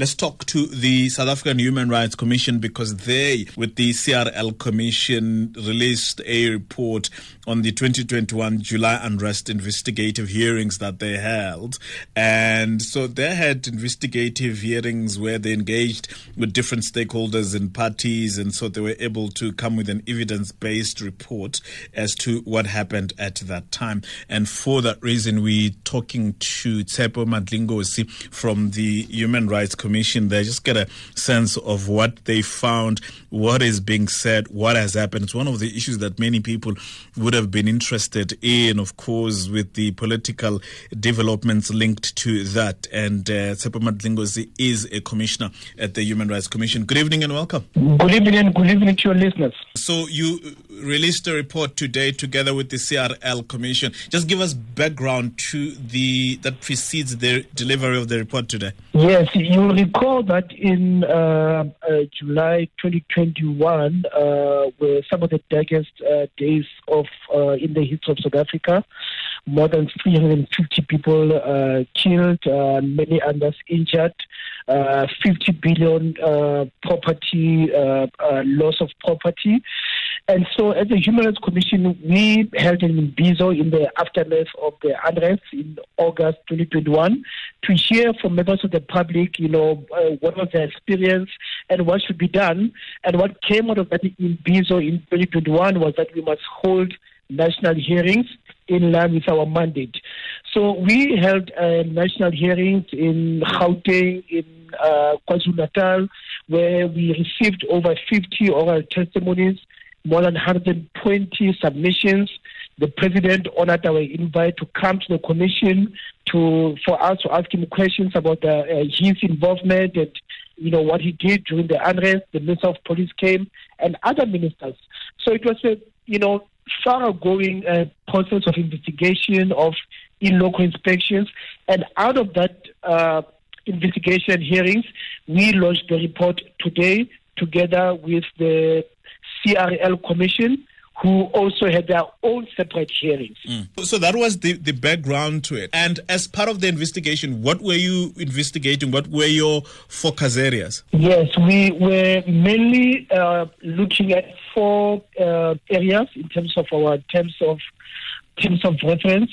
Let's talk to the South African Human Rights Commission because they, with the CRL Commission, released a report on the 2021 July unrest investigative hearings that they held. And so they had investigative hearings where they engaged with different stakeholders and parties. And so they were able to come with an evidence based report as to what happened at that time. And for that reason, we're talking to Tshepo Madlingozi from the Human Rights Commission Commission there, just get a sense of what they found, what is being said, what has happened. It's one of the issues that many people would have been interested in, of course, with the political developments linked to that. And uh, Madlingozi is a commissioner at the Human Rights Commission. Good evening and welcome. Good evening and good evening to your listeners. So you released a report today together with the CRL Commission. Just give us background to the that precedes the delivery of the report today. Yes, you recall that in uh, uh, July 2021 uh, were some of the darkest uh, days of uh, in the history of South Africa. More than 350 people killed, many others injured. 50 billion property loss of property. And so, as a Human Rights Commission, we held an imbizo in the aftermath of the unrest in August 2021 to hear from members of the public, you know, uh, what was their experience and what should be done. And what came out of that imbizo in 2021 was that we must hold national hearings in line with our mandate. So we held uh, national hearings in Gauteng, in uh, KwaZulu-Natal, where we received over 50 oral testimonies more than 120 submissions. The president honored our invite to come to the commission to for us to ask him questions about the, uh, his involvement and you know what he did during the unrest. The minister of police came and other ministers. So it was a you know far-going uh, process of investigation of in local inspections, and out of that uh, investigation hearings, we launched the report today together with the CRL Commission, who also had their own separate hearings. Mm. So that was the, the background to it. And as part of the investigation, what were you investigating? What were your focus areas? Yes, we were mainly uh, looking at four uh, areas in terms of our terms of terms of reference.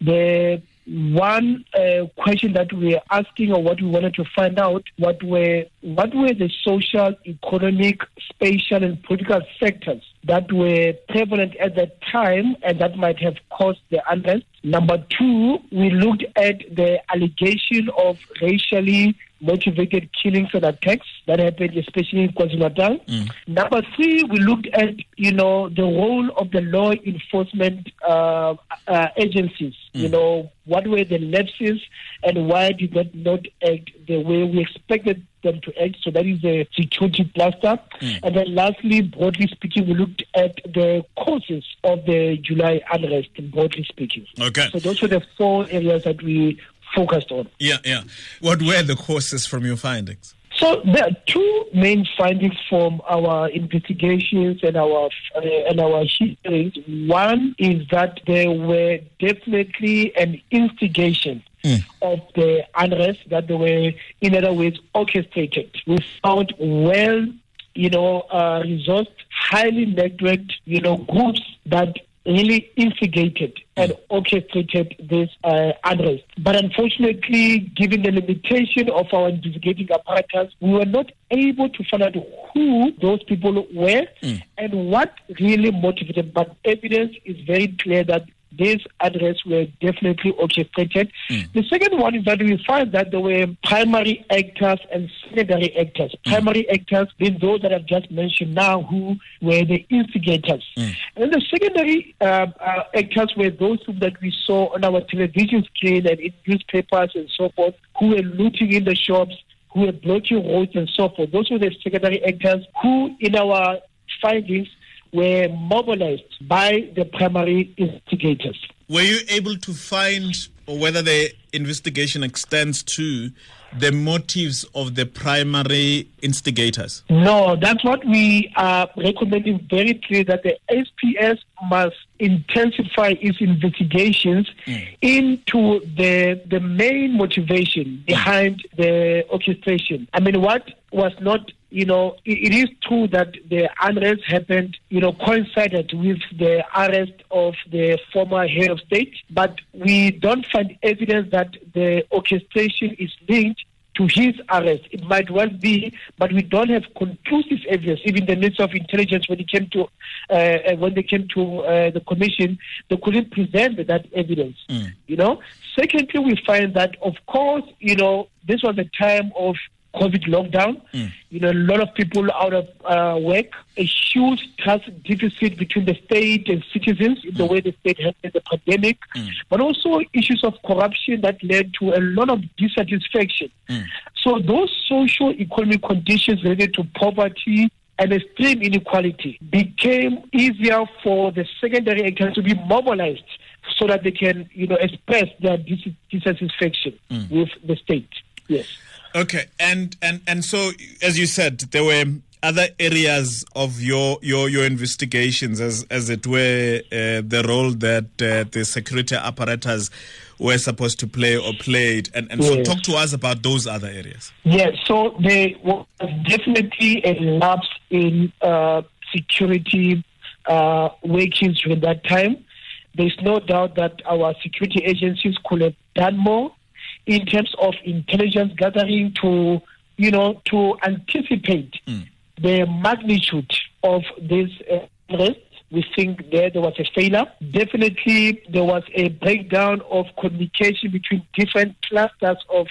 The one uh, question that we were asking or what we wanted to find out what were what were the social, economic, spatial and political sectors that were prevalent at that time and that might have caused the unrest. Number two, we looked at the allegation of racially motivated killings and attacks that happened, especially in KwaZulu-Natal. Mm. Number three, we looked at, you know, the role of the law enforcement uh, uh, agencies. Mm. You know, what were the lapses and why did they not act the way we expected them to act? So that is a security cluster. Mm. And then lastly, broadly speaking, we looked at the causes of the July unrest, broadly speaking. Okay. So those were the four areas that we focused on. Yeah, yeah. What were the causes from your findings? So there are two main findings from our investigations and our uh, and our hearings. One is that there were definitely an instigation mm. of the unrest that they were, in other words, orchestrated. We found well, you know, uh, resourced, highly networked, you know, groups that really instigated and orchestrated this uh, unrest. But unfortunately, given the limitation of our investigating apparatus, we were not able to find out who those people were mm. and what really motivated. Them. But evidence is very clear that these unrests were definitely orchestrated. Mm. The second one is that we find that there were primary actors and secondary actors. Mm. Primary actors being those that I've just mentioned now, who were the instigators. Mm. And the secondary uh, uh, actors were those who that we saw on our television screen and in newspapers and so forth, who were looting in the shops, who were blocking roads and so forth. Those were the secondary actors who, in our findings, were mobilized by the primary instigators. Were you able to find or whether the investigation extends to the motives of the primary instigators? No, that's what we are recommending very clearly that the SAPS must intensify its investigations mm. into the the main motivation behind the orchestration. I mean, what was not you know, it, it is true that the unrest happened, you know, coincided with the arrest of the former head of state, but we don't find evidence that the orchestration is linked to his arrest. It might well be, but we don't have conclusive evidence. Even the Minister of Intelligence, when it came to uh, uh, when they came to uh, the commission, they couldn't present that evidence. Mm. You know. Secondly, we find that, of course, you know, this was a time of COVID lockdown. Mm. You know, a lot of people out of uh, work, a huge trust deficit between the state and citizens in mm. the way the state handled the pandemic, mm. but also issues of corruption that led to a lot of dissatisfaction. Mm. So those social economic conditions related to poverty and extreme inequality became easier for the secondary actors to be mobilized so that they can, you know, express their dissatisfaction mm. with the state. Yes. Okay, and and and so as you said, there were other areas of your your your investigations, as as it were, uh, the role that uh, the security apparatus were supposed to play or played, and and yes. so talk to us about those other areas. Yes, so there was definitely a lapse in uh, security uh, workings during that time. There's no doubt that our security agencies could have done more in terms of intelligence gathering to, you know, to anticipate mm. the magnitude of this uh. We think there there was a failure. Definitely, there was a breakdown of communication between different clusters of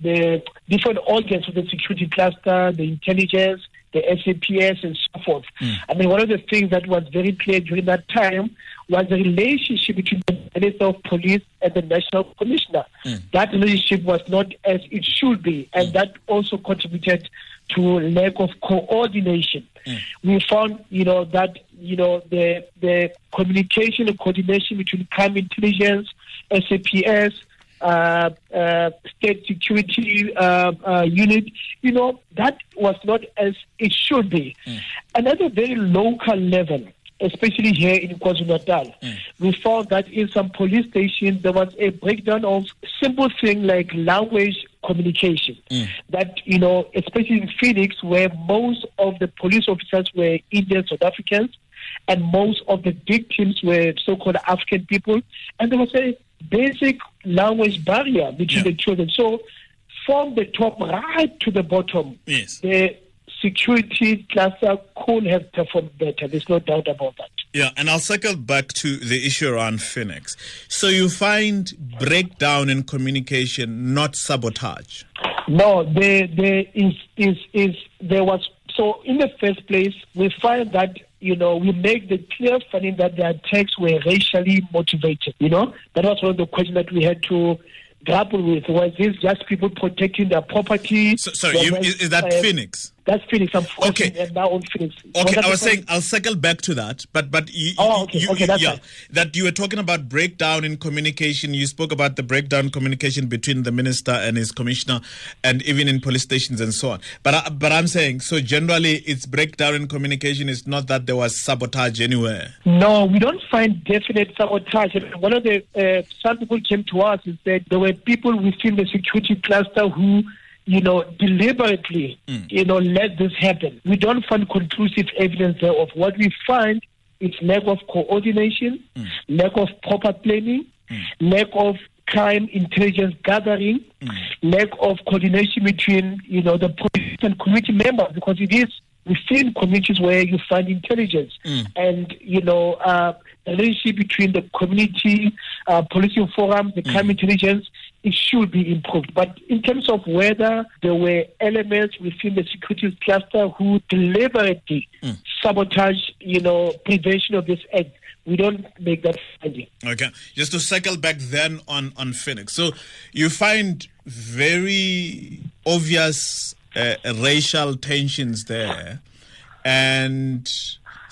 the different organs of the security cluster, the intelligence, the SAPS, and so forth. Mm. I mean, one of the things that was very clear during that time was the relationship between the Minister of Police and the National Commissioner. Mm. That relationship was not as it should be, and mm. that also contributed to lack of coordination. Mm. We found, you know, that you know the the communication and coordination between crime intelligence, SAPS, uh, uh, state security uh, uh, unit, you know, that was not as it should be. Mm. And at a very local level, especially here in KwaZulu-Natal, mm. we found that in some police stations there was a breakdown of simple things like language communication. Mm. That, you know, especially in Phoenix, where most of the police officers were Indian South Africans, and most of the victims were so-called African people, and there was a basic language barrier between yeah. the children. So from the top right to the bottom, yes. the security cluster could have performed better. There's no doubt about that. Yeah, and I'll circle back to the issue around Phoenix. So you find breakdown in communication, not sabotage. No, there, there is, is, is there was so in the first place we find that you know, we make the clear finding that the attacks were racially motivated. You know, that was one of the questions that we had to grapple with. Was this just people protecting their property? So, sorry, you, is, is, that uh, Phoenix? That's Phoenix. I'm okay. now on Phoenix. Okay, I was saying I'll circle back to that, but but you, oh, okay, you, okay, that's yeah, right. that you were talking about breakdown in communication. You spoke about the breakdown communication between the minister and his commissioner, and even in police stations and so on. But I, but I'm saying so generally, it's breakdown in communication. It's not that there was sabotage anywhere. No, we don't find definite sabotage. One of the uh, some people came to us and said there were people within the security cluster who you know, deliberately, mm. you know, let this happen. We don't find conclusive evidence there of what we find is lack of coordination, mm. lack of proper planning, mm. lack of crime intelligence gathering, mm. lack of coordination between, you know, the police and community members because it is within communities where you find intelligence mm. and, you know, uh, the relationship between the community uh, policing forums, the crime mm. intelligence, it should be improved. But in terms of whether there were elements within the security cluster who deliberately mm. sabotage, you know, prevention of this act, we don't make that finding. Okay. Just to circle back then on, on Phoenix. So you find very obvious uh, racial tensions there and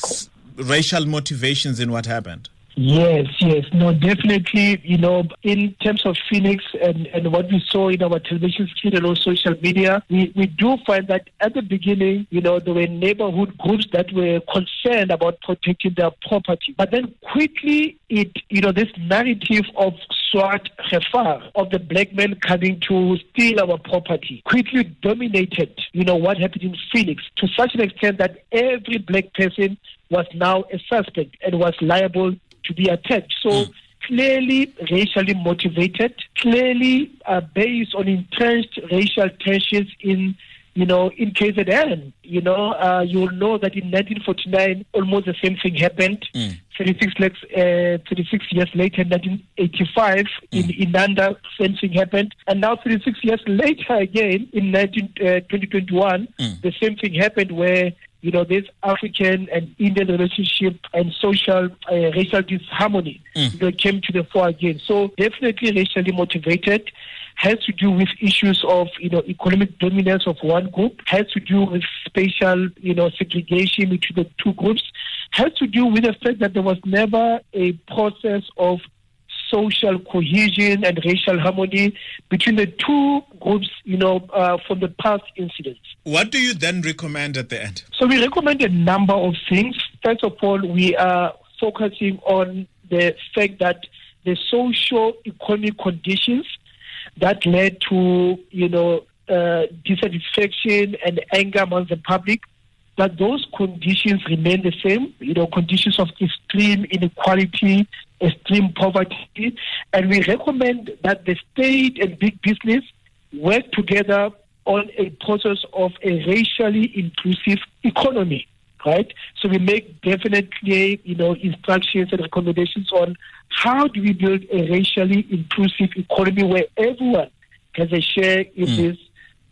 s- racial motivations in what happened. Yes, yes, no, definitely. You know, in terms of Phoenix and, and what we saw in our television screen and on social media, we, we do find that at the beginning, you know, there were neighborhood groups that were concerned about protecting their property. But then quickly, it, you know, this narrative of swart gevaar, of the black men coming to steal our property, quickly dominated, you know, what happened in Phoenix to such an extent that every black person was now a suspect and was liable to be attacked. So mm. clearly racially motivated, clearly uh, based on entrenched racial tensions in you know, in KZN, you know, uh, you'll know that in 1949, almost the same thing happened. Mm. 36, uh, 36 years later, 1985, mm. in Inanda, same thing happened. And now 36 years later again, in 19, uh, 2021, mm. the same thing happened where you know, this African and Indian relationship and social uh, racial disharmony mm. know, came to the fore again. So definitely racially motivated has to do with issues of you know economic dominance of one group, has to do with spatial you know segregation between the two groups, has to do with the fact that there was never a process of social cohesion and racial harmony between the two groups, you know, uh, from the past incidents. What do you then recommend at the end? So we recommend a number of things. First of all, we are focusing on the fact that the social economic conditions that led to, you know, uh, dissatisfaction and anger among the public that those conditions remain the same, you know, conditions of extreme inequality, extreme poverty. And we recommend that the state and big business work together on a process of a racially inclusive economy, right? So we make definitely, you know, instructions and recommendations on how do we build a racially inclusive economy where everyone has a share in mm. this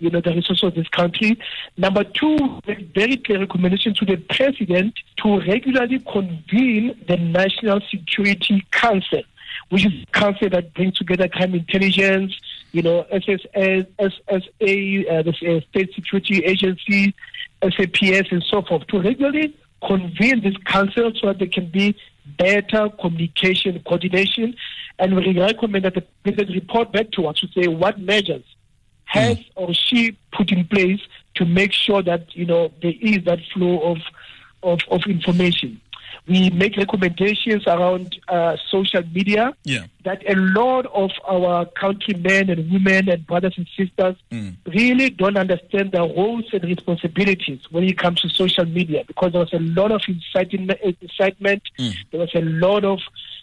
you know, the resources of this country. Number two, very clear recommendation to the president to regularly convene the National Security Council, which is a council that brings together crime intelligence, you know, SSA, SSA uh, the uh, State Security Agency, SAPS, and so forth, to regularly convene this council so that there can be better communication, coordination, and we recommend that the president report back to us to say what measures has mm. or she put in place to make sure that you know there is that flow of of, of information. We make recommendations around uh, social media yeah. that a lot of our countrymen and women and brothers and sisters mm. really don't understand their roles and responsibilities when it comes to social media because there was a lot of incitement, incitement mm. there was a lot of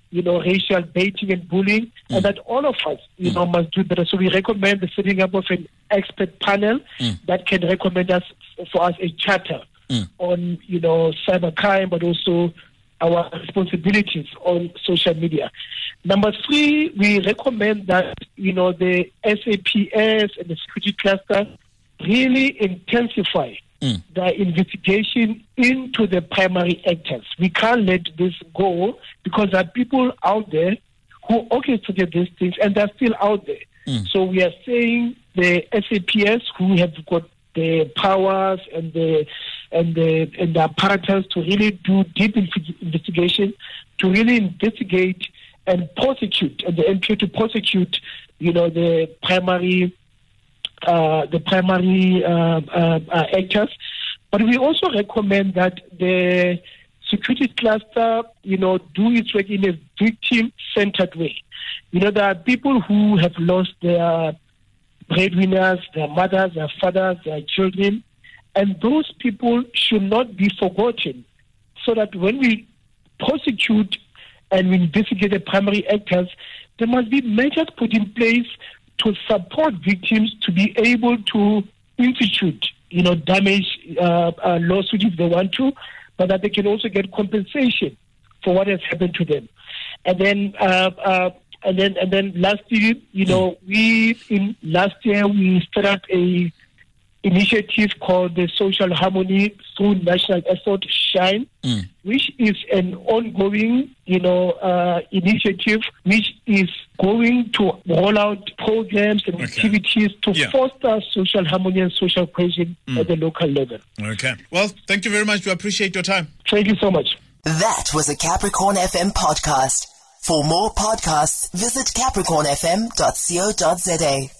you know, racial baiting and bullying, mm. and that all of us, you mm. know, must do better. So we recommend the setting up of an expert panel mm. that can recommend us for us a charter mm. on, you know, cybercrime, but also our responsibilities on social media. Number three, we recommend that, you know, the SAPS and the security cluster really intensify mm. the investigation into the primary actors. We can't let this go because there are people out there who orchestrated these things and they're still out there. Mm. So we are saying the SAPS who have got the powers and the and the and the apparatus to really do deep investigation, to really investigate and prosecute, and the NPA to prosecute, you know, the primary the primary uh, uh, uh, actors. But we also recommend that the security cluster, you know, do its work in a victim-centered way. You know, there are people who have lost their breadwinners, their mothers, their fathers, their children, and those people should not be forgotten. So that when we prosecute and we investigate the primary actors, there must be measures put in place to support victims to be able to institute, you know, damage uh, uh, lawsuits if they want to, but that they can also get compensation for what has happened to them. And then, uh, uh and then, and then, lastly, you know, we in last year we set up a initiative called the Social Harmony through National Effort Shine, mm. which is an ongoing, you know, uh, initiative which is going to roll out programs and okay. activities to yeah. foster social harmony and social cohesion mm. at the local level. Okay. Well, thank you very much. We appreciate your time. Thank you so much. That was a Capricorn FM podcast. For more podcasts, visit capricornfm.co.za.